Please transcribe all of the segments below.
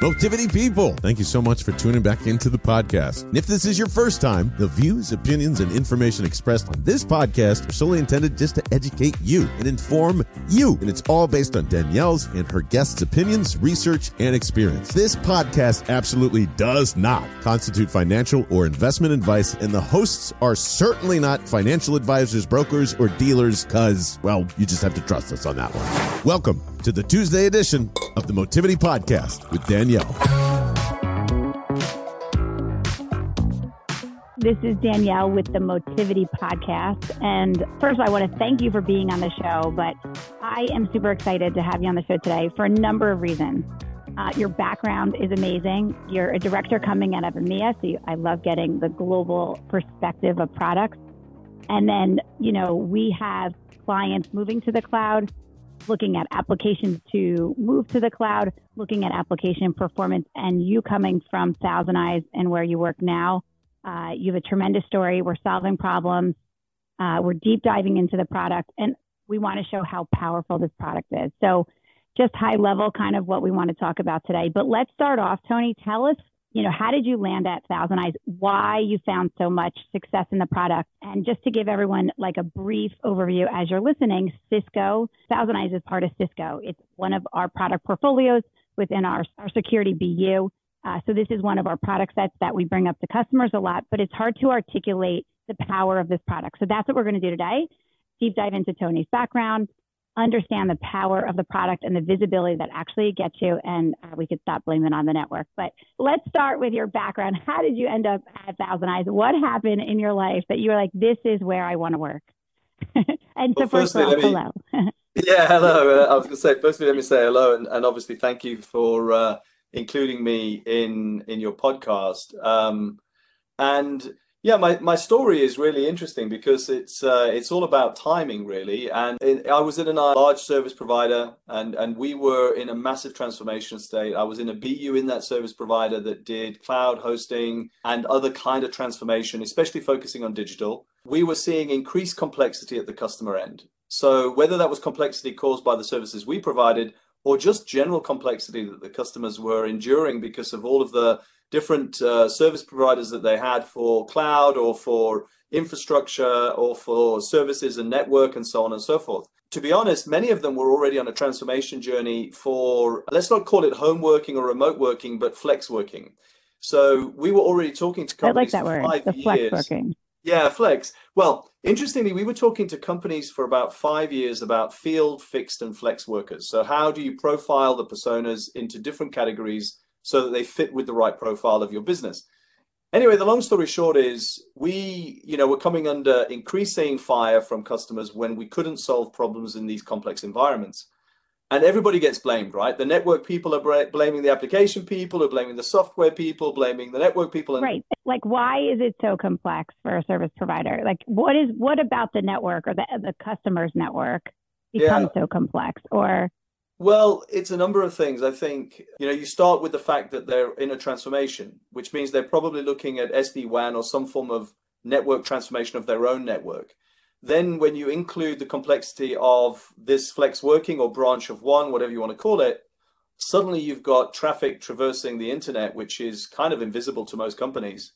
Motivity people, thank you so much for tuning back into the podcast. And if this is your first time, the views, opinions, and information expressed on this podcast are solely intended just to educate you and inform you. And it's all based on Danielle's and her guests' opinions, research, and experience. This podcast absolutely does not constitute financial or investment advice, and the hosts are certainly not financial advisors, brokers, or dealers, because, well, you just have to trust us on that one. Welcome to the Tuesday edition of the Motivity Podcast with Danielle. This is Danielle with the Motivity Podcast. And first, I want to thank you for being on the show, but I am super excited to have you on the show today for a number of reasons. Uh, your background is amazing. You're a director coming out of EMEA, so you, I love getting the global perspective of products. And then, you know, we have clients moving to the cloud looking at applications to move to the cloud, looking at application performance, and you coming from Thousand Eyes and where you work now. Uh, you have a tremendous story. We're solving problems. Uh, we're deep diving into the product, and we want to show how powerful this product is. So, just high level, kind of what we want to talk about today. But let's start off. Tony, tell us you know, how did you land at Thousand Eyes? Why you found so much success in the product? And just to give everyone like a brief overview as you're listening, Cisco, Thousand Eyes is part of Cisco. It's one of our product portfolios within our, our security BU. Uh, so this is one of our product sets that we bring up to customers a lot, but it's hard to articulate the power of this product. So that's what we're going to do today. Deep dive into Tony's background, understand the power of the product and the visibility that actually gets you, and uh, we could stop blaming on the network. But let's start with your background. How did you end up at Thousand Eyes? What happened in your life that you were like, this is where I want to work? and so, well, first of all, hello. yeah, hello. Uh, I was going to say, firstly, let me say hello, and, and obviously, thank you for uh, including me in in your podcast. Um, and yeah, my, my story is really interesting because it's uh, it's all about timing, really. And I was in a large service provider, and and we were in a massive transformation state. I was in a BU in that service provider that did cloud hosting and other kind of transformation, especially focusing on digital. We were seeing increased complexity at the customer end. So whether that was complexity caused by the services we provided or just general complexity that the customers were enduring because of all of the different uh, service providers that they had for cloud or for infrastructure or for services and network and so on and so forth. To be honest, many of them were already on a transformation journey for, let's not call it home working or remote working, but flex working. So we were already talking to companies I like that word, the flex years. working. Yeah, flex. Well, interestingly, we were talking to companies for about five years about field, fixed, and flex workers. So, how do you profile the personas into different categories so that they fit with the right profile of your business. Anyway, the long story short is we, you know, we're coming under increasing fire from customers when we couldn't solve problems in these complex environments. And everybody gets blamed, right? The network people are blaming the application people, are blaming the software people, blaming the network people. And- right. Like, why is it so complex for a service provider? Like, what is what about the network or the the customer's network becomes yeah. so complex? Or well, it's a number of things. I think, you know, you start with the fact that they're in a transformation, which means they're probably looking at SD WAN or some form of network transformation of their own network. Then, when you include the complexity of this flex working or branch of one, whatever you want to call it, suddenly you've got traffic traversing the internet, which is kind of invisible to most companies.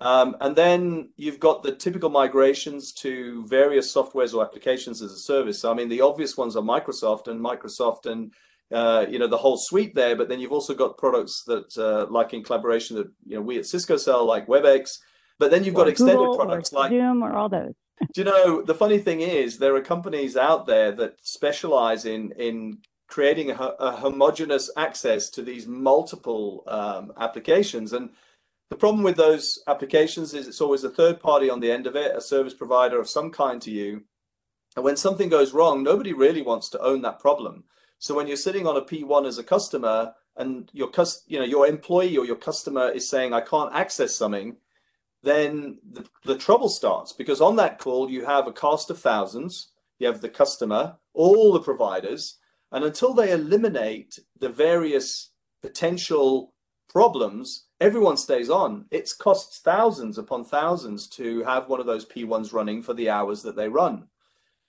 Um, and then you've got the typical migrations to various softwares or applications as a service. So, I mean, the obvious ones are Microsoft and Microsoft and uh, you know the whole suite there. But then you've also got products that, uh, like in collaboration, that you know we at Cisco sell, like WebEx. But then you've got extended Google products like Zoom or all those. do you know the funny thing is there are companies out there that specialize in in creating a, a homogeneous access to these multiple um, applications and the problem with those applications is it's always a third party on the end of it, a service provider of some kind to you. And when something goes wrong, nobody really wants to own that problem. So when you're sitting on a P1 as a customer and your you know your employee or your customer is saying I can't access something, then the, the trouble starts because on that call you have a cast of thousands, you have the customer, all the providers, and until they eliminate the various potential problems, everyone stays on. It costs thousands upon thousands to have one of those P1s running for the hours that they run.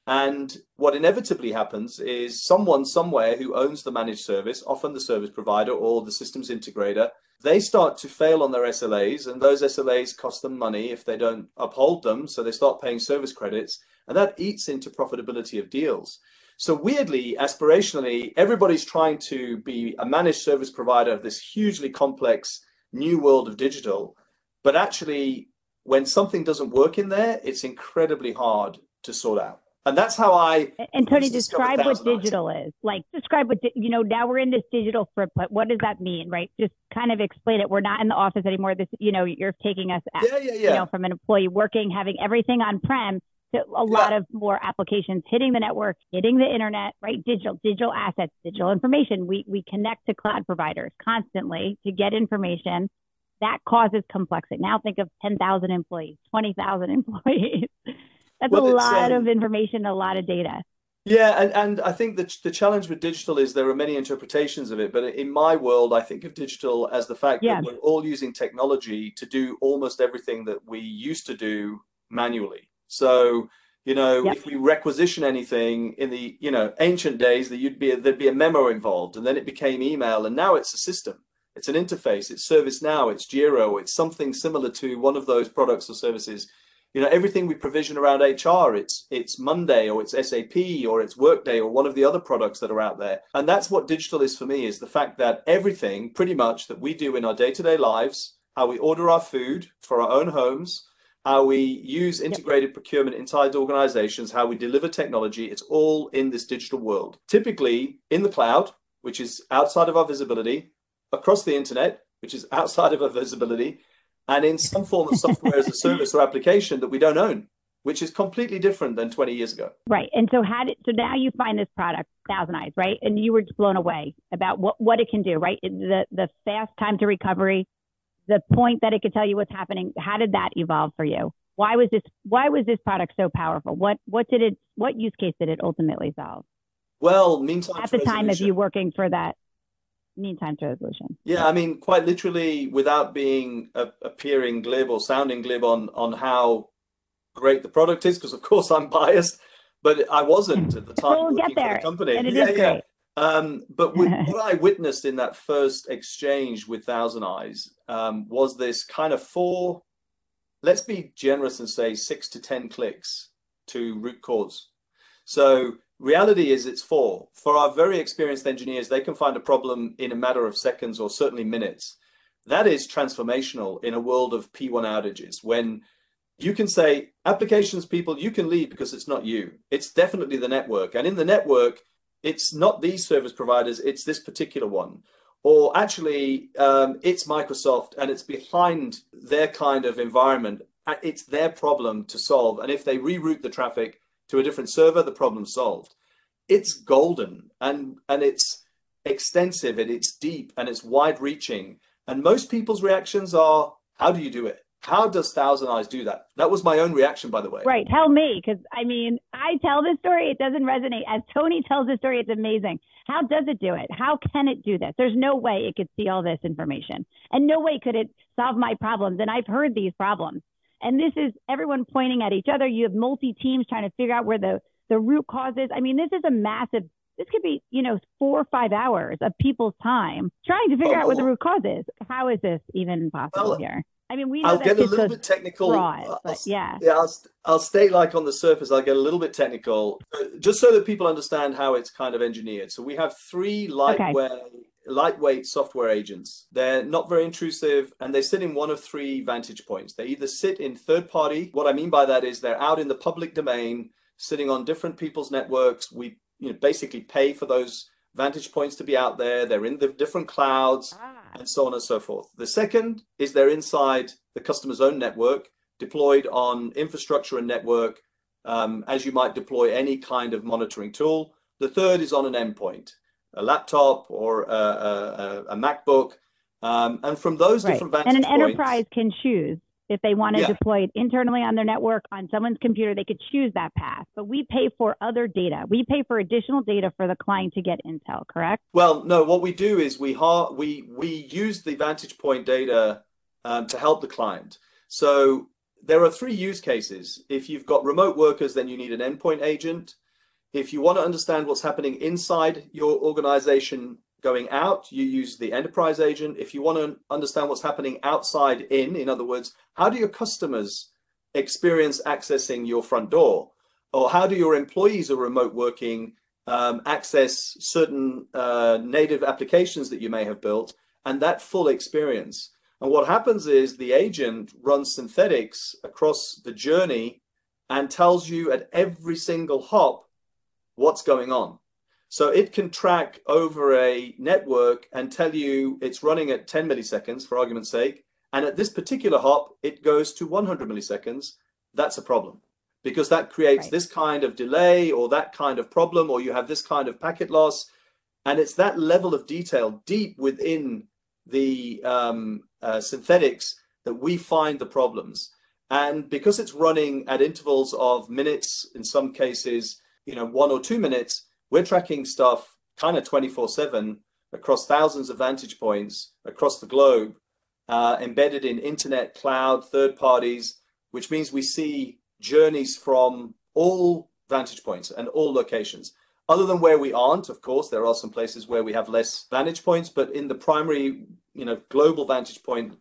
And what inevitably happens is someone somewhere who owns the managed service, often the service provider or the systems integrator, they start to fail on their SLAs, and those SLAs cost them money if they don't uphold them. So they start paying service credits, and that eats into profitability of deals. So weirdly, aspirationally, everybody's trying to be a managed service provider of this hugely complex new world of digital. But actually, when something doesn't work in there, it's incredibly hard to sort out. And that's how I. And Tony, describe what digital is. Like, describe what, you know, now we're in this digital footprint. What does that mean, right? Just kind of explain it. We're not in the office anymore. This, you know, you're taking us, at, yeah, yeah, yeah. you know, from an employee working, having everything on prem to a yeah. lot of more applications hitting the network, hitting the internet, right? Digital, digital assets, digital information. We, we connect to cloud providers constantly to get information that causes complexity. Now think of 10,000 employees, 20,000 employees. That's well, a lot um, of information, a lot of data. Yeah, and, and I think that the challenge with digital is there are many interpretations of it. But in my world, I think of digital as the fact yeah. that we're all using technology to do almost everything that we used to do manually. So, you know, yep. if we requisition anything in the, you know, ancient days, that you'd be there'd be a memo involved, and then it became email, and now it's a system. It's an interface. It's ServiceNow. It's Jira. It's something similar to one of those products or services. You know, everything we provision around HR, it's it's Monday or it's SAP or it's Workday or one of the other products that are out there. And that's what digital is for me: is the fact that everything, pretty much, that we do in our day-to-day lives, how we order our food for our own homes, how we use integrated procurement inside organizations, how we deliver technology, it's all in this digital world. Typically in the cloud, which is outside of our visibility, across the internet, which is outside of our visibility, and in some form of software as a service or application that we don't own, which is completely different than 20 years ago. Right. And so how did so now you find this product, Thousand Eyes, right? And you were just blown away about what, what it can do, right? The the fast time to recovery, the point that it could tell you what's happening. How did that evolve for you? Why was this why was this product so powerful? What what did it what use case did it ultimately solve? Well, meantime at the time of you working for that meantime to resolution. Yeah, I mean, quite literally, without being uh, appearing glib or sounding glib on on how great the product is, because of course I'm biased, but I wasn't at the time we'll get there. The company. And it yeah, is yeah. Great. Um, but with, what I witnessed in that first exchange with ThousandEyes um, was this kind of four, let's be generous and say six to 10 clicks to root cause. So Reality is it's four. For our very experienced engineers, they can find a problem in a matter of seconds or certainly minutes. That is transformational in a world of P1 outages when you can say, applications people, you can leave because it's not you. It's definitely the network. And in the network, it's not these service providers, it's this particular one. Or actually, um, it's Microsoft and it's behind their kind of environment. It's their problem to solve. And if they reroute the traffic, to a different server, the problem solved. It's golden and and it's extensive and it's deep and it's wide reaching. And most people's reactions are, how do you do it? How does Thousand Eyes do that? That was my own reaction, by the way. Right. Tell me, because I mean, I tell this story, it doesn't resonate. As Tony tells the story, it's amazing. How does it do it? How can it do this? There's no way it could see all this information, and no way could it solve my problems. And I've heard these problems. And this is everyone pointing at each other. You have multi teams trying to figure out where the, the root cause is. I mean, this is a massive, this could be, you know, four or five hours of people's time trying to figure oh, out what the root cause is. How is this even possible well, here? I mean, we know I'll get a little bit technical. Fraud, but yeah. Yeah, I'll, I'll state like on the surface, I'll get a little bit technical, uh, just so that people understand how it's kind of engineered. So we have three lightweight okay lightweight software agents. They're not very intrusive and they sit in one of three vantage points. They either sit in third party. What I mean by that is they're out in the public domain, sitting on different people's networks. We you know, basically pay for those vantage points to be out there. They're in the different clouds ah. And so on and so forth. The second is they're inside the customer's own network, deployed on infrastructure and network, um, as you might deploy any kind of monitoring tool. The third is on an endpoint a laptop or a, a, a MacBook. Um, and from those right. different vantage And an points, enterprise can choose if they want to yeah. deploy it internally on their network on someone's computer, they could choose that path. But we pay for other data. We pay for additional data for the client to get intel, correct? Well, no. What we do is we ha- we we use the vantage point data um, to help the client. So there are three use cases. If you've got remote workers, then you need an endpoint agent. If you want to understand what's happening inside your organization going out, you use the enterprise agent. If you want to understand what's happening outside in, in other words, how do your customers experience accessing your front door? Or how do your employees are remote working um, access certain uh, native applications that you may have built and that full experience? And what happens is the agent runs synthetics across the journey and tells you at every single hop what's going on. So it can track over a network and tell you it's running at 10 milliseconds, for argument's sake. And at this particular hop, it goes to 100 milliseconds. That's a problem because that creates right. this kind of delay or that kind of problem, or you have this kind of packet loss. And it's that level of detail deep within the um, uh, synthetics that we find the problems. And because it's running at intervals of minutes, in some cases, you know, one or two minutes, we're tracking stuff kind of 24 7 across thousands of vantage points across the globe, uh, embedded in internet, cloud, third parties, which means we see journeys from all vantage points and all locations. Other than where we aren't, of course, there are some places where we have less vantage points, but in the primary, you know, global vantage point,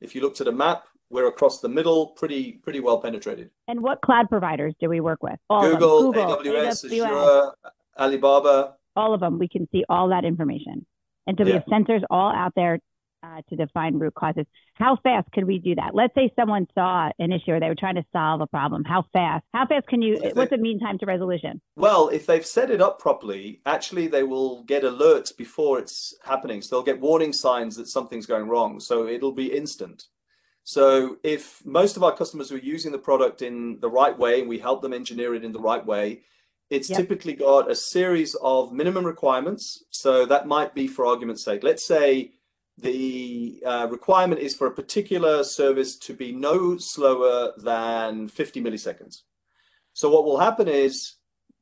if you looked at a map, we're across the middle, pretty pretty well penetrated. And what cloud providers do we work with? All Google, Google AWS, AWS, Azure, Alibaba. All of them. We can see all that information. And so we yeah. have sensors all out there uh, to define root causes. How fast could we do that? Let's say someone saw an issue or they were trying to solve a problem. How fast? How fast can you? what's the mean time to resolution? Well, if they've set it up properly, actually they will get alerts before it's happening. So they'll get warning signs that something's going wrong. So it'll be instant. So if most of our customers are using the product in the right way and we help them engineer it in the right way, it's yep. typically got a series of minimum requirements. So that might be for argument's sake. Let's say the uh, requirement is for a particular service to be no slower than 50 milliseconds. So what will happen is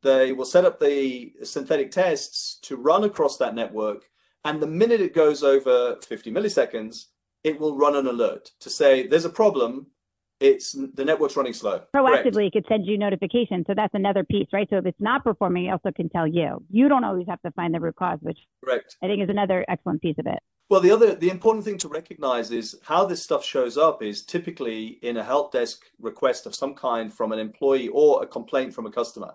they will set up the synthetic tests to run across that network. And the minute it goes over 50 milliseconds, it will run an alert to say there's a problem. It's the network's running slow. Proactively, it could send you notifications. So that's another piece, right? So if it's not performing, it also can tell you. You don't always have to find the root cause, which Correct. I think is another excellent piece of it. Well, the other, the important thing to recognize is how this stuff shows up is typically in a help desk request of some kind from an employee or a complaint from a customer.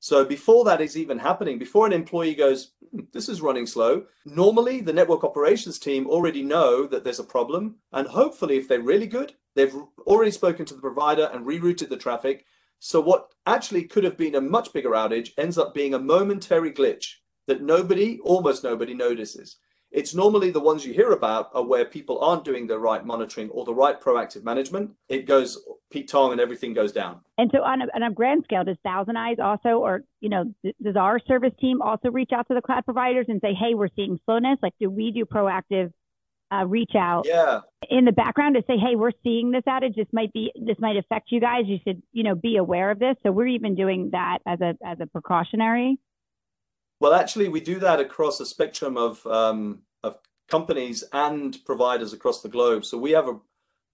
So before that is even happening, before an employee goes, hmm, this is running slow, normally the network operations team already know that there's a problem. And hopefully, if they're really good, they've already spoken to the provider and rerouted the traffic. So what actually could have been a much bigger outage ends up being a momentary glitch that nobody, almost nobody notices. It's normally the ones you hear about are where people aren't doing the right monitoring or the right proactive management. It goes Pete Tong and everything goes down. And so on a, on a grand scale, does Thousand Eyes also, or you know, does our service team also reach out to the cloud providers and say, hey, we're seeing slowness? Like, do we do proactive uh, reach out yeah. in the background to say, hey, we're seeing this outage. This might be this might affect you guys. You should, you know, be aware of this. So we're even doing that as a as a precautionary. Well, actually, we do that across a spectrum of um, of companies and providers across the globe. So we have a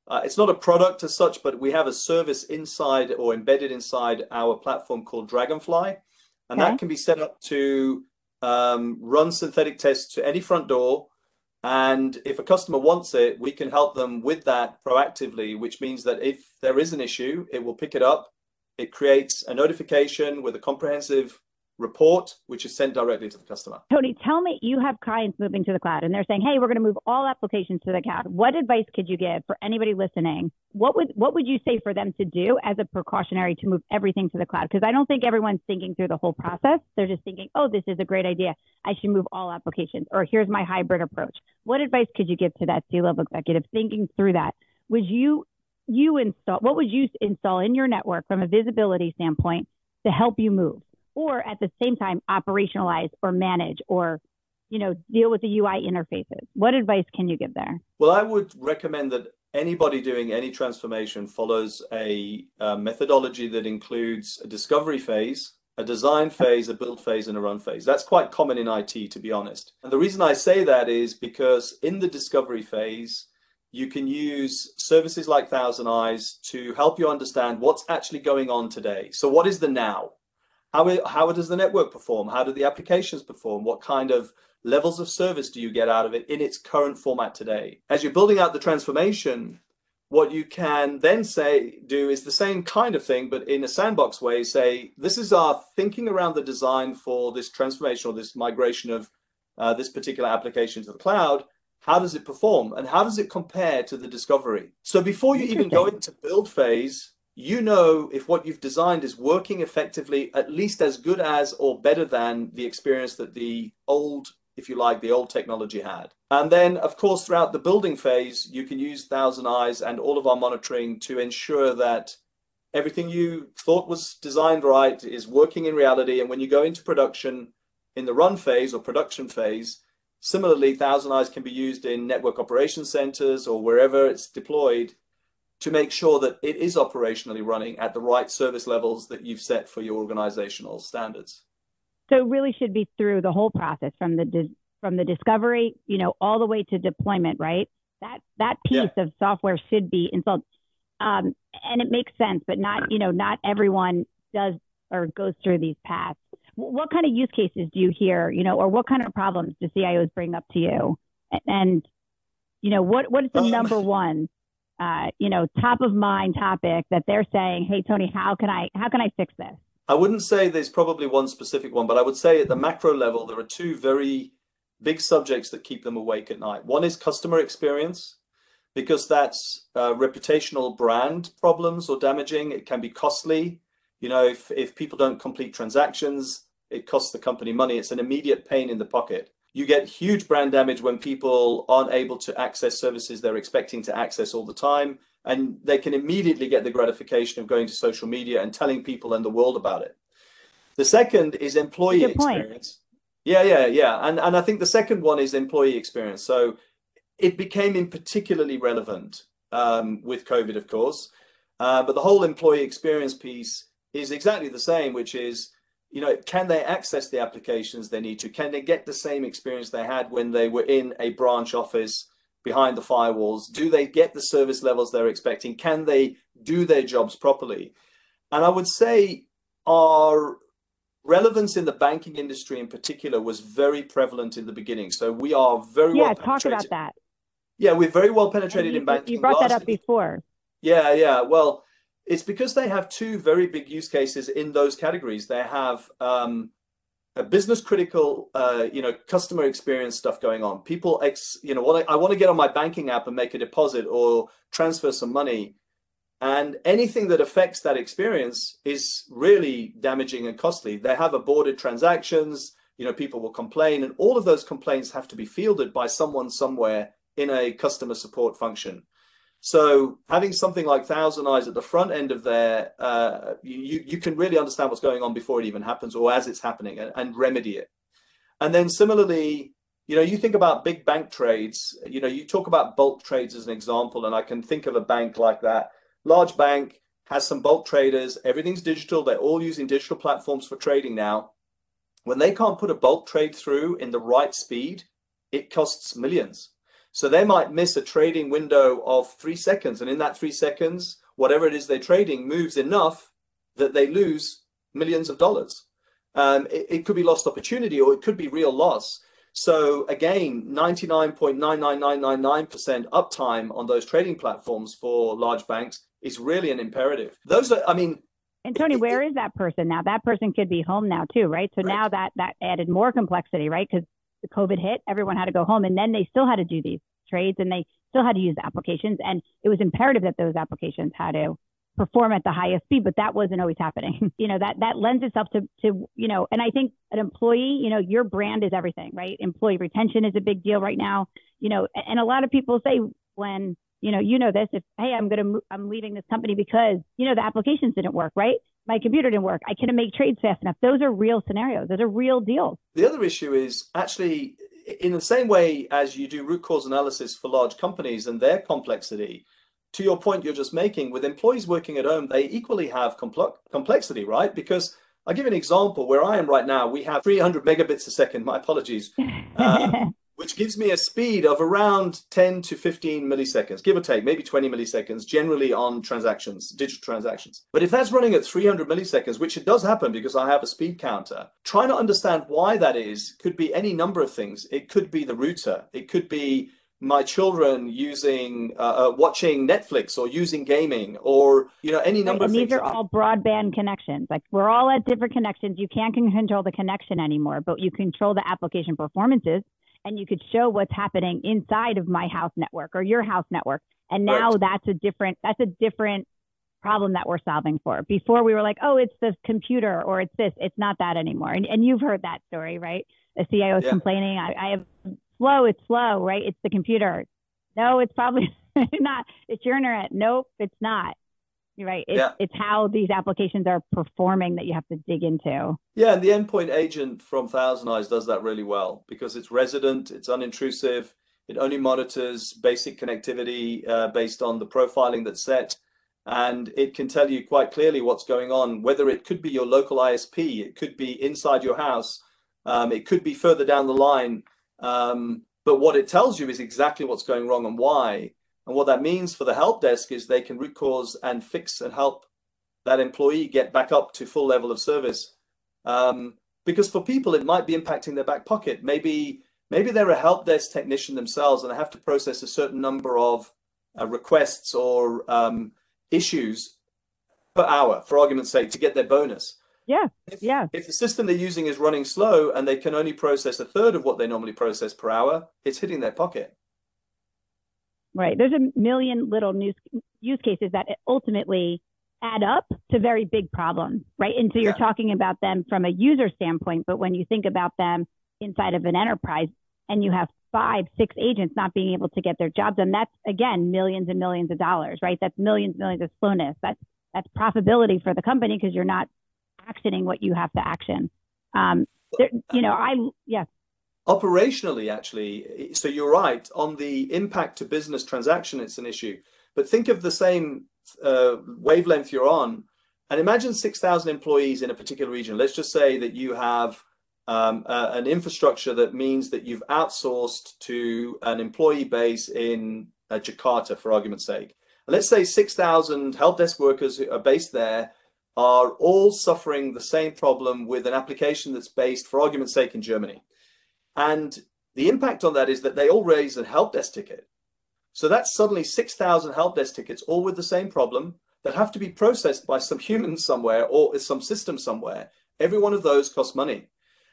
uh, it's not a product as such, but we have a service inside or embedded inside our platform called Dragonfly, and okay. that can be set up to um, run synthetic tests to any front door. And if a customer wants it, we can help them with that proactively, which means that if there is an issue, it will pick it up. It creates a notification with a comprehensive report, which is sent directly to the customer. Tony, tell me, you have clients moving to the cloud and they're saying, hey, we're going to move all applications to the cloud. What advice could you give for anybody listening? What would what would you say for them to do as a precautionary to move everything to the cloud? Because I don't think everyone's thinking through the whole process. They're just thinking, oh, this is a great idea. I should move all applications, or here's my hybrid approach. What advice could you give to that C-level executive thinking through that? Would you you install what would you install in your network from a visibility standpoint to help you move? Or at the same time operationalize or manage or you know deal with the UI interfaces. What advice can you give there? Well, I would recommend that anybody doing any transformation follows a, a methodology that includes a discovery phase, a design phase, a build phase, and a run phase. That's quite common in IT, to be honest. And the reason I say that is because in the discovery phase, you can use services like Thousand Eyes to help you understand what's actually going on today. So, what is the now? How, how does the network perform? How do the applications perform? What kind of levels of service do you get out of it in its current format today? As you're building out the transformation, what you can then say do is the same kind of thing, but in a sandbox way. Say, this is our thinking around the design for this transformation or this migration of uh, this particular application to the cloud how does it perform and how does it compare to the discovery? So before you even go into build phase, you know if what you've designed is working effectively, at least as good as or better than the experience that the old, if you like, the old technology had. And then, of course, throughout the building phase, you can use Thousand Eyes and all of our monitoring to ensure that everything you thought was designed right is working in reality. And when you go into production in the run phase or production phase, Similarly, Thousand Eyes can be used in network operation centers or wherever it's deployed to make sure that it is operationally running at the right service levels that you've set for your organizational standards. So it really should be through the whole process from the from the discovery, you know, all the way to deployment, right? That that piece yeah. of software should be installed, um, and it makes sense, but not you know not everyone does or goes through these paths what kind of use cases do you hear, you know, or what kind of problems do CIOs bring up to you? And, you know, what, what is the um, number one, uh, you know, top of mind topic that they're saying, Hey, Tony, how can I, how can I fix this? I wouldn't say there's probably one specific one, but I would say at the macro level, there are two very big subjects that keep them awake at night. One is customer experience, because that's uh, reputational brand problems or damaging. It can be costly. You know, if, if people don't complete transactions, it costs the company money. It's an immediate pain in the pocket. You get huge brand damage when people aren't able to access services they're expecting to access all the time. And they can immediately get the gratification of going to social media and telling people and the world about it. The second is employee experience. Yeah, yeah, yeah. And, and I think the second one is employee experience. So it became in particularly relevant um, with COVID, of course. Uh, but the whole employee experience piece is exactly the same, which is you know, can they access the applications they need to? Can they get the same experience they had when they were in a branch office behind the firewalls? Do they get the service levels they're expecting? Can they do their jobs properly? And I would say our relevance in the banking industry in particular was very prevalent in the beginning. So we are very yeah, well talk about that. Yeah, we're very well penetrated you, in banking. You brought that up before. Yeah, yeah. Well, it's because they have two very big use cases in those categories. They have um, a business critical, uh, you know, customer experience stuff going on. People, ex, you know, what I, I want to get on my banking app and make a deposit or transfer some money, and anything that affects that experience is really damaging and costly. They have aborted transactions. You know, people will complain, and all of those complaints have to be fielded by someone somewhere in a customer support function. So having something like Thousand Eyes at the front end of there, uh, you, you can really understand what's going on before it even happens or as it's happening and, and remedy it. And then similarly, you know, you think about big bank trades, you know, you talk about bulk trades as an example, and I can think of a bank like that. Large bank has some bulk traders, everything's digital, they're all using digital platforms for trading now. When they can't put a bulk trade through in the right speed, it costs millions. So they might miss a trading window of three seconds. And in that three seconds, whatever it is they're trading moves enough that they lose millions of dollars. Um, it, it could be lost opportunity or it could be real loss. So again, 99.99999% uptime on those trading platforms for large banks is really an imperative. Those are, I mean, and Tony, where is that person now? That person could be home now too, right? So right. now that that added more complexity, right? Because the COVID hit, everyone had to go home, and then they still had to do these trades, and they still had to use the applications, and it was imperative that those applications had to perform at the highest speed, but that wasn't always happening. you know, that that lends itself to to you know, and I think an employee, you know, your brand is everything, right? Employee retention is a big deal right now. You know, and a lot of people say when you know, you know this. If hey, I'm gonna, I'm leaving this company because you know the applications didn't work, right? My computer didn't work. I couldn't make trades fast enough. Those are real scenarios. Those are real deals. The other issue is actually in the same way as you do root cause analysis for large companies and their complexity. To your point you're just making, with employees working at home, they equally have complexity, right? Because I'll give you an example. Where I am right now, we have 300 megabits a second. My apologies. Uh, which gives me a speed of around 10 to 15 milliseconds, give or take, maybe 20 milliseconds, generally on transactions, digital transactions. But if that's running at 300 milliseconds, which it does happen because I have a speed counter, trying to understand why that is could be any number of things. It could be the router, it could be my children using uh, uh, watching Netflix or using gaming or you know any number right, and of these are all broadband connections. Like we're all at different connections. You can't control the connection anymore but you control the application performances and you could show what's happening inside of my house network or your house network. And now right. that's a different that's a different problem that we're solving for. Before we were like oh it's the computer or it's this. It's not that anymore. And, and you've heard that story right? The cio is yeah. complaining I, I have slow it's slow right? It's the computer. No it's probably not it's your internet. Nope it's not right? It's, yeah. it's how these applications are performing that you have to dig into. Yeah, and the endpoint agent from Thousand Eyes does that really well because it's resident, it's unintrusive, it only monitors basic connectivity uh, based on the profiling that's set. And it can tell you quite clearly what's going on, whether it could be your local ISP, it could be inside your house, um, it could be further down the line. Um, but what it tells you is exactly what's going wrong and why. And what that means for the help desk is they can root cause and fix and help that employee get back up to full level of service. Um, because for people, it might be impacting their back pocket. Maybe maybe they're a help desk technician themselves and they have to process a certain number of uh, requests or um, issues per hour, for argument's sake, to get their bonus. Yeah, if, yeah. If the system they're using is running slow and they can only process a third of what they normally process per hour, it's hitting their pocket. Right. There's a million little news, use cases that ultimately add up to very big problems, right? And so you're yeah. talking about them from a user standpoint, but when you think about them inside of an enterprise and you have five, six agents not being able to get their jobs done, that's again millions and millions of dollars, right? That's millions, and millions of slowness. That's that's profitability for the company because you're not actioning what you have to action. Um, there, you know, I yeah operationally actually so you're right on the impact to business transaction it's an issue. But think of the same uh, wavelength you're on and imagine 6000 employees in a particular region. Let's just say that you have um, uh, an infrastructure that means that you've outsourced to an employee base in uh, jakarta for argument's sake. And let's say 6000 help desk workers who are based there are all suffering the same problem with an application that's based for argument's sake in germany and the impact on that is that they all raise a help desk ticket. So that's suddenly 6,000 help desk tickets, all with the same problem that have to be processed by some humans somewhere or some system somewhere. Every one of those costs money.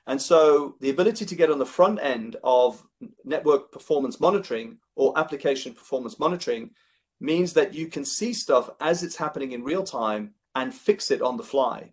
And so the ability to get on the front end of network performance monitoring or application performance monitoring means that you can see stuff as it's happening in real time and fix it on the fly.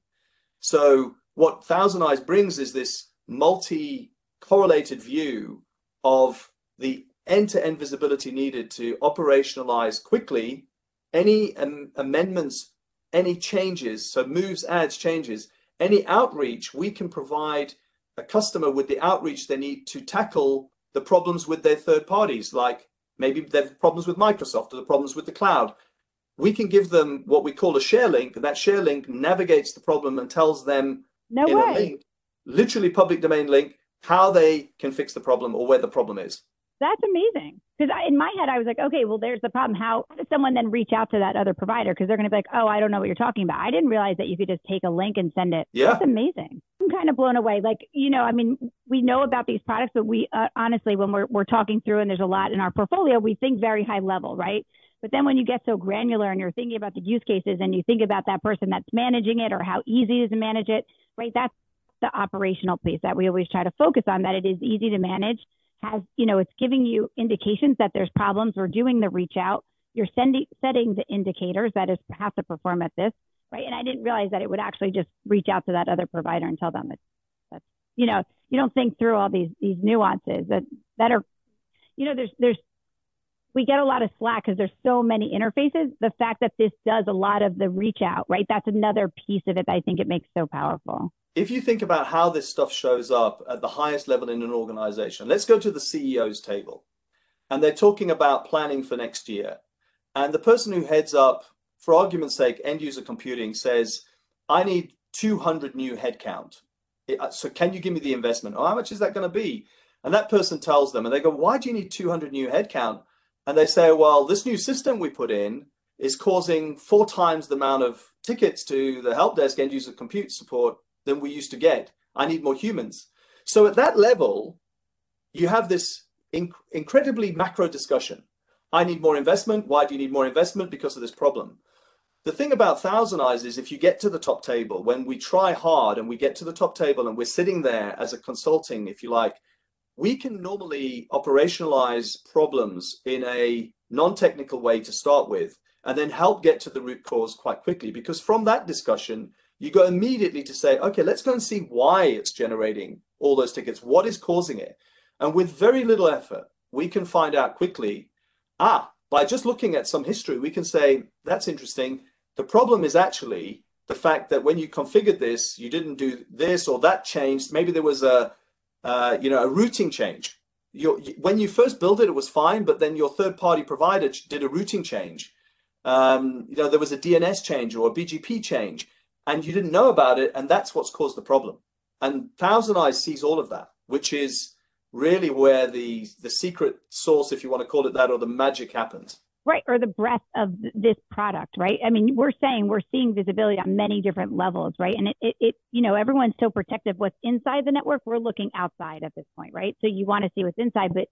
So what Thousand Eyes brings is this multi correlated view of the end-to-end visibility needed to operationalize quickly any um, amendments, any changes, so moves, adds, changes, any outreach, we can provide a customer with the outreach they need to tackle the problems with their third parties, like maybe they have problems with Microsoft or the problems with the cloud. We can give them what we call a share link, and that share link navigates the problem and tells them no in way. a link, literally public domain link, how they can fix the problem or where the problem is. That's amazing. Because in my head, I was like, okay, well, there's the problem. How does someone then reach out to that other provider? Because they're going to be like, oh, I don't know what you're talking about. I didn't realize that you could just take a link and send it. Yeah. That's amazing. I'm kind of blown away. Like, you know, I mean, we know about these products, but we uh, honestly, when we're, we're talking through and there's a lot in our portfolio, we think very high level, right? But then when you get so granular and you're thinking about the use cases and you think about that person that's managing it or how easy it is to manage it, right? That's the operational piece that we always try to focus on, that it is easy to manage, has, you know, it's giving you indications that there's problems. We're doing the reach out. You're sending, setting the indicators that is has to perform at this, right? And I didn't realize that it would actually just reach out to that other provider and tell them that that's, you know, you don't think through all these, these nuances that, that are, you know, there's, there's, we get a lot of slack because there's so many interfaces. The fact that this does a lot of the reach out, right? That's another piece of it that I think it makes so powerful if you think about how this stuff shows up at the highest level in an organization, let's go to the CEO's table. And they're talking about planning for next year. And the person who heads up, for argument's sake, end user computing says, I need 200 new headcount. Uh, so can you give me the investment? Oh, how much is that going to be? And that person tells them, and they go, Why do you need 200 new headcount? And they say, Well, this new system we put in is causing four times the amount of tickets to the help desk end user compute support than we used to get. I need more humans. So at that level, you have this inc- incredibly macro discussion. I need more investment. Why do you need more investment? Because of this problem. The thing about Thousand Eyes is if you get to the top table, when we try hard and we get to the top table and we're sitting there as a consulting, if you like, we can normally operationalize problems in a non-technical way to start with and then help get to the root cause quite quickly because from that discussion you go immediately to say okay let's go and see why it's generating all those tickets. What is causing it? And with very little effort we can find out quickly ah by just looking at some history we can say that's interesting. The problem is actually the fact that when you configured this you didn't do this or that changed. Maybe there was a uh, you know a routing change your, when you first built it it was fine but then your third party provider did a routing change um, you know, there was a DNS change or a BGP change, and you didn't know about it, and that's what's caused the problem. And Thousand Eyes sees all of that, which is really where the the secret source, if you want to call it that, or the magic happens. Right, or the breadth of this product, right? I mean, we're saying we're seeing visibility on many different levels, right? And it, it, it, you know, everyone's so protective what's inside the network. We're looking outside at this point, right? So you want to see what's inside, but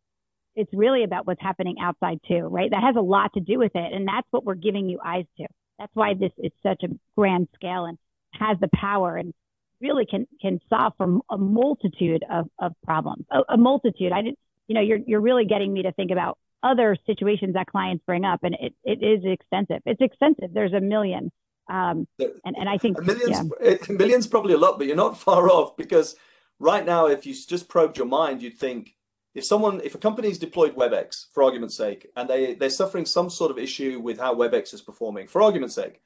it's really about what's happening outside too, right? That has a lot to do with it. And that's what we're giving you eyes to. That's why this is such a grand scale and has the power and really can, can solve for a multitude of, of problems, a, a multitude. I didn't, you know, you're, you're really getting me to think about other situations that clients bring up and it, it is extensive. It's extensive. There's a million. Um, and, and I think millions, yeah. millions probably a lot, but you're not far off because right now, if you just probed your mind, you'd think, if someone if a company's deployed webex for argument's sake and they they're suffering some sort of issue with how webex is performing for argument's sake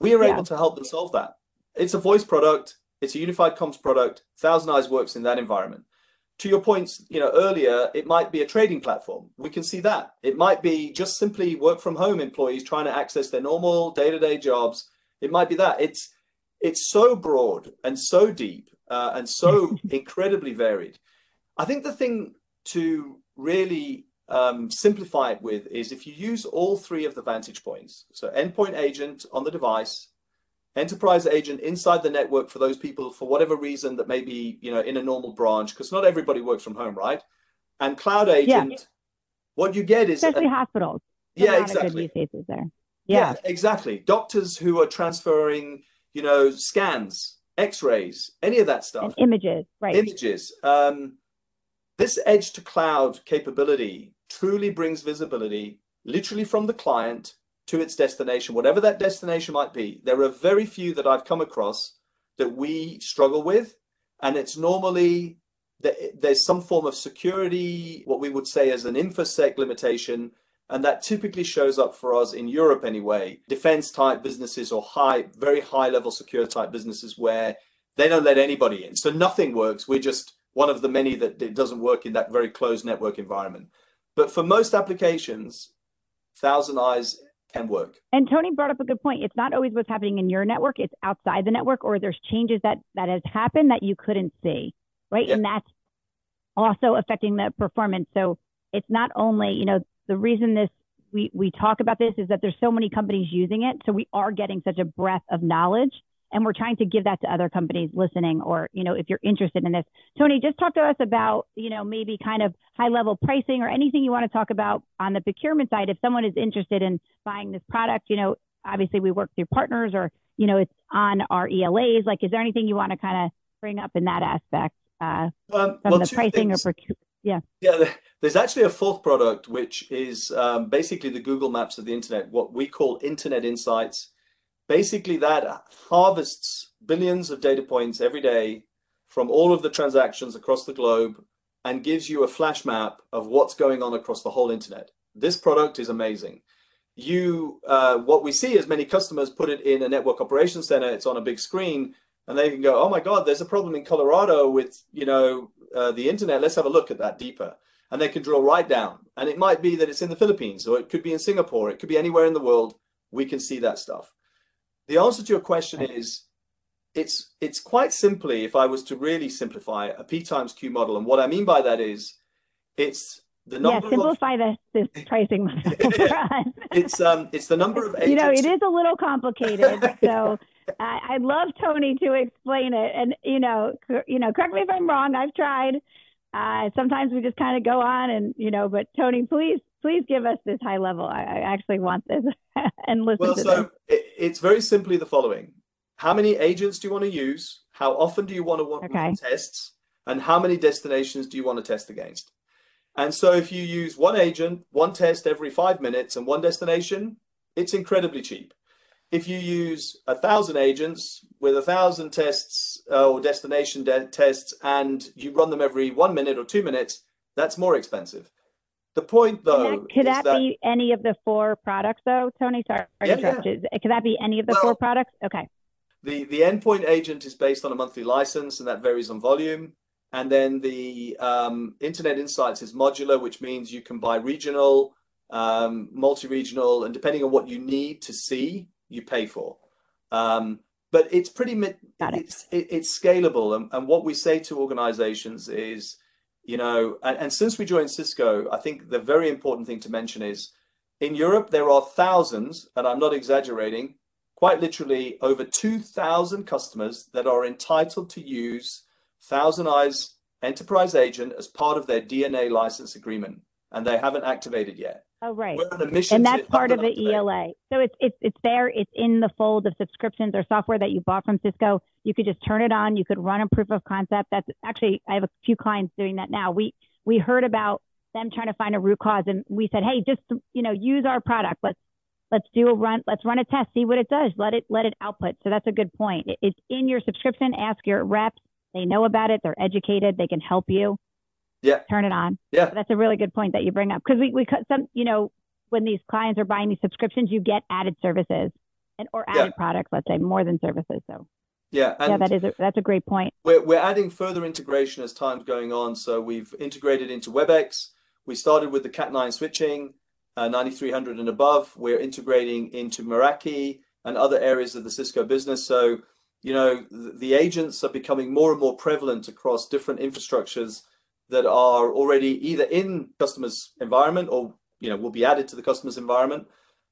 we are yeah. able to help them solve that it's a voice product it's a unified comms product thousand eyes works in that environment to your points you know earlier it might be a trading platform. We can see that. It might be just simply work from home employees trying to access their normal day-to-day jobs. It might be that. It's it's so broad and so deep uh, and so incredibly varied. I think the thing to really um, simplify it with is if you use all three of the vantage points, so endpoint agent on the device, enterprise agent inside the network for those people for whatever reason that may be you know in a normal branch because not everybody works from home, right? And cloud agent, yeah. what you get is especially a, hospitals. Yeah, exactly. use cases there. Yeah. yeah, exactly. Doctors who are transferring, you know, scans, X-rays, any of that stuff, and images, right? Images. Um, this edge to cloud capability truly brings visibility literally from the client to its destination, whatever that destination might be. There are very few that I've come across that we struggle with. And it's normally that there's some form of security, what we would say as an infosec limitation. And that typically shows up for us in Europe anyway, defense type businesses or high, very high level secure type businesses where they don't let anybody in. So nothing works. We're just one of the many that it doesn't work in that very closed network environment. But for most applications, Thousand Eyes can work. And Tony brought up a good point. It's not always what's happening in your network; it's outside the network, or there's changes that that has happened that you couldn't see, right? Yeah. And that's also affecting the performance. So it's not only, you know, the reason this we we talk about this is that there's so many companies using it, so we are getting such a breadth of knowledge and we're trying to give that to other companies listening or you know if you're interested in this. Tony just talk to us about you know maybe kind of high level pricing or anything you want to talk about on the procurement side. If someone is interested in buying this product you know obviously we work through partners or you know it's on our elas like is there anything you want to kind of bring up in that aspect uh, um, from well, the pricing things. or procurement yeah yeah there's actually a fourth product which is um, basically the google maps of the internet what we call internet insights basically that harvests billions of data points every day from all of the transactions across the globe and gives you a flash map of what's going on across the whole internet. This product is amazing. You, uh, what we see is many customers put it in a network operations center. It's on a big screen, and they can go, "Oh my God, there's a problem in Colorado with you know uh, the internet. Let's have a look at that deeper." And they can drill right down. And it might be that it's in the Philippines, or it could be in Singapore. It could be anywhere in the world. We can see that stuff. The answer to your question is it's it's quite simply, if I was to really simplify a P times Q model, and what I mean by that is, it's the number. Yeah, simplify of, this this pricing model It's um, it's the number of agents. You know, it is a little complicated, so. I, would love Tony to explain it, and you know, you know, correct me if I'm wrong. I've tried. Uh, sometimes we just kind of go on, and you know, but Tony, please, please give us this high level. I, I actually want this and listen. Well, to so it, it's very simply the following: how many agents do you want to use? How often do you want to want okay. tests? And how many destinations do you want to test against? And so if you use one agent, one test every five minutes and one destination, it's incredibly cheap. If you use a thousand agents with a thousand tests uh, or destination de- tests and you run them every one minute or two minutes, that's more expensive. The point, though, could that, that, be any of the four products, though, Tony? Sorry, yeah, yeah. Could that be any of the well, four products? Okay. The the endpoint agent is based on a monthly license, and that varies on volume. And then the um, Internet Insights is modular, which means you can buy regional, um, multi-regional, and depending on what you need to see, you pay for. Um, but it's pretty it. it's it, it's scalable, and, and what we say to organizations is, you know, and, and since we joined Cisco, I think the very important thing to mention is, in Europe there are thousands, and I'm not exaggerating, quite literally over 2,000 customers that are entitled to use Thousand Eyes Enterprise Agent as part of their DNA license agreement, and they haven't activated yet. Oh, right. and that's part of the ELA. So it's it's it's there. It's in the fold of subscriptions or software that you bought from Cisco. You could just turn it on. You could run a proof of concept. That's actually I have a few clients doing that now. We we heard about them trying to find a root cause, and we said, hey, just you know, use our product. Let's let's do a run let's run a test see what it does let it let it output so that's a good point it's in your subscription ask your reps they know about it they're educated they can help you yeah turn it on yeah that's a really good point that you bring up because we we cut some you know when these clients are buying these subscriptions you get added services and or added yeah. products let's say more than services so yeah, yeah, that is a, that's a great point. We're we're adding further integration as time's going on. So we've integrated into WebEx. We started with the Cat9 switching uh, 9300 and above. We're integrating into Meraki and other areas of the Cisco business. So, you know, the, the agents are becoming more and more prevalent across different infrastructures that are already either in customers' environment or, you know, will be added to the customer's environment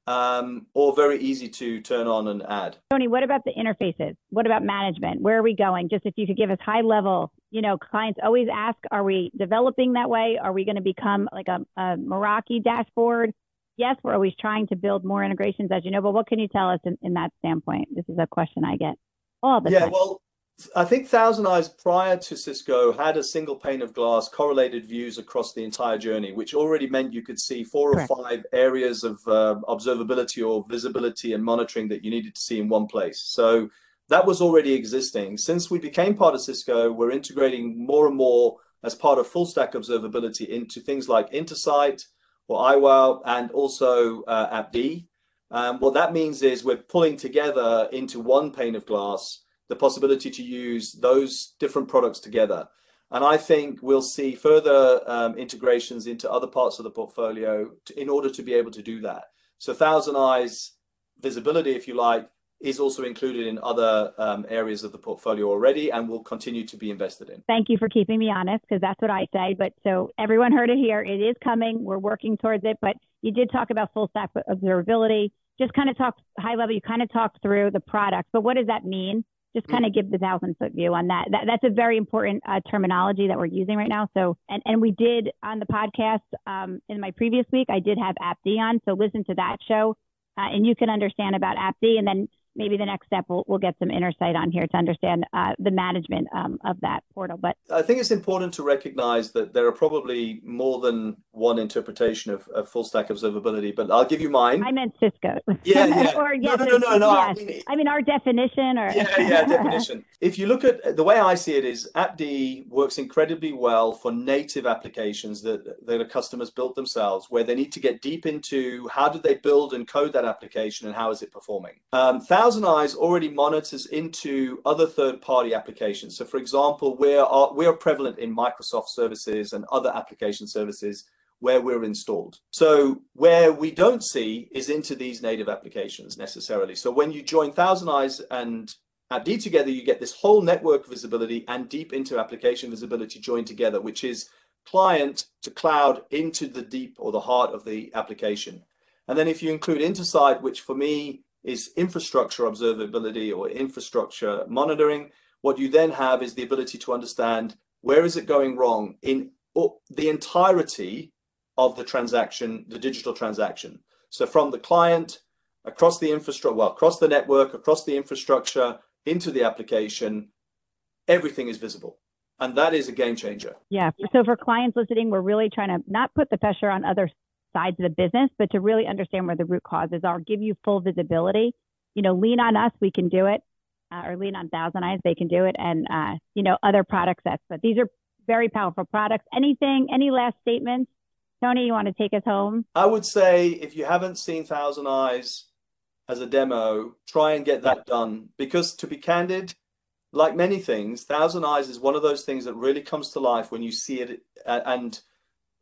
um, or very easy to turn on and add. Tony, what about the interfaces? What about management? Where are we going? Just if you could give us high level, you know, clients always ask, are we developing that way? Are we going to become like a, a Meraki dashboard? Yes, we're always trying to build more integrations, as you know, but what can you tell us in, in that standpoint? This is a question I get all the yeah, time. Yeah, well, I think Thousand Eyes prior to Cisco had a single pane of glass correlated views across the entire journey, which already meant you could see four Correct. or five areas of uh, observability or visibility and monitoring that you needed to see in one place. So that was already existing. Since we became part of Cisco, we're integrating more and more as part of full stack observability into things like Intersight or iWow and also uh, AppD. Um, what that means is we're pulling together into one pane of glass the possibility to use those different products together. And I think we'll see further um, integrations into other parts of the portfolio to, in order to be able to do that. So Thousand Eyes visibility, if you like, is also included in other um, areas of the portfolio already and will continue to be invested in. Thank you for keeping me honest because that's what I say. But so everyone heard it here. It is coming. We're working towards it. But you did talk about full stack observability. Just kind of talk high level. You kind of talked through the product, but what does that mean? Just kind of give the thousand foot view on that. that that's a very important uh, terminology that we're using right now. So, and, and we did on the podcast um, in my previous week, I did have AppD on. So listen to that show uh, and you can understand about AppD. And then maybe the next step we'll, we'll get some insight on here to understand uh, the management um, of that portal but i think it's important to recognize that there are probably more than one interpretation of, of full stack observability but i'll give you mine i meant cisco yeah, yeah. or yes, no, no, no, no, no. Yes. I, mean, I mean our definition or yeah yeah definition if you look at the way i see it is appd works incredibly well for native applications that that customers built themselves where they need to get deep into how do they build and code that application and how is it performing um, Thousand Eyes already monitors into other third-party applications. So, for example, we're we're prevalent in Microsoft services and other application services where we're installed. So, where we don't see is into these native applications necessarily. So, when you join Thousand Eyes and D together, you get this whole network visibility and deep into application visibility joined together, which is client to cloud into the deep or the heart of the application. And then if you include Intersight, which for me is infrastructure observability or infrastructure monitoring, what you then have is the ability to understand where is it going wrong in the entirety of the transaction, the digital transaction. So from the client across the infrastructure, well, across the network, across the infrastructure, into the application, everything is visible. And that is a game changer. Yeah. So for clients listening, we're really trying to not put the pressure on other sides of the business, but to really understand where the root causes are, give you full visibility. You know, lean on us, we can do it, uh, or lean on Thousand Eyes, they can do it, and uh, you know other product sets. But these are very powerful products. Anything? Any last statements? Tony, you want to take us home? I would say if you haven't seen Thousand Eyes, as a demo, try and get that done. Because to be candid, like many things, Thousand Eyes is one of those things that really comes to life when you see it and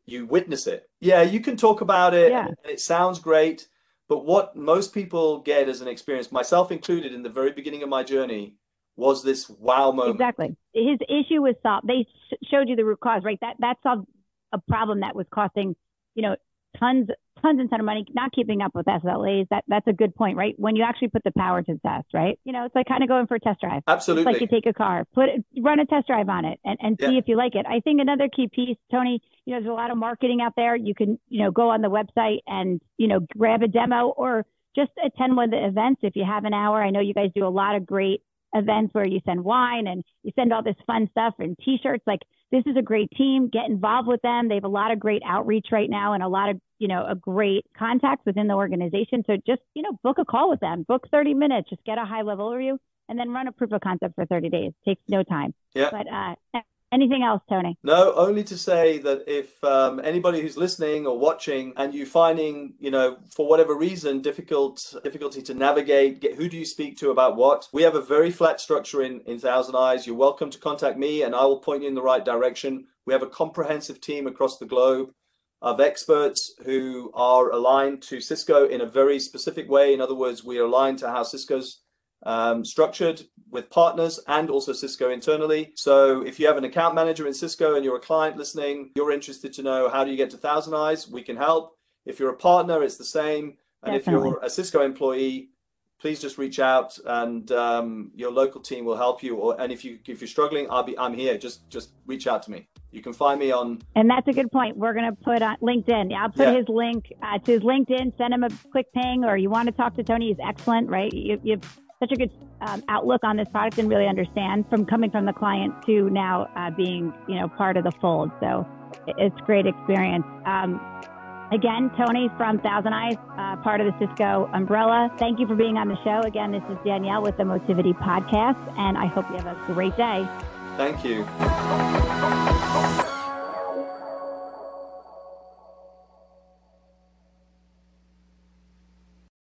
you witness it. Yeah, you can talk about it. Yeah. it sounds great. But what most people get as an experience, myself included in the very beginning of my journey, was this wow moment. Exactly. His issue was solved. They showed you the root cause, right? That that solved a problem that was costing, you know, tons tons and tons of money not keeping up with SLAs. That that's a good point, right? When you actually put the power to the test, right? You know, it's like kind of going for a test drive. Absolutely. It's like you take a car, put it, run a test drive on it, and and yeah. see if you like it. I think another key piece, Tony. You know, there's a lot of marketing out there. You can you know go on the website and you know grab a demo or just attend one of the events if you have an hour. I know you guys do a lot of great events where you send wine and you send all this fun stuff and t-shirts like this is a great team get involved with them they have a lot of great outreach right now and a lot of you know, a great contacts within the organization. So just, you know, book a call with them, book 30 minutes, just get a high level overview and then run a proof of concept for 30 days. Takes no time. Yeah. But uh, anything else, Tony? No, only to say that if um, anybody who's listening or watching and you finding, you know, for whatever reason, difficult difficulty to navigate, get who do you speak to about what? We have a very flat structure in, in Thousand Eyes. You're welcome to contact me and I will point you in the right direction. We have a comprehensive team across the globe of experts who are aligned to Cisco in a very specific way. In other words, we are aligned to how Cisco's um, structured with partners and also Cisco internally. So if you have an account manager in Cisco and you're a client listening, you're interested to know how do you get to Thousand Eyes, we can help. If you're a partner, it's the same. And Definitely. if you're a Cisco employee, please just reach out and um, your local team will help you. Or and if you if you're struggling, I'll be I'm here. Just just reach out to me. You can find me on. And that's a good point. We're going to put on LinkedIn. Yeah, I'll put yeah. his link uh, to his LinkedIn. Send him a quick ping, or you want to talk to Tony. He's excellent, right? You, you such a good um, outlook on this product and really understand from coming from the client to now uh, being, you know, part of the fold. So it's great experience. Um, Again, Tony from Thousand Eyes, uh, part of the Cisco umbrella. Thank you for being on the show. Again, this is Danielle with the Motivity Podcast, and I hope you have a great day. Thank you.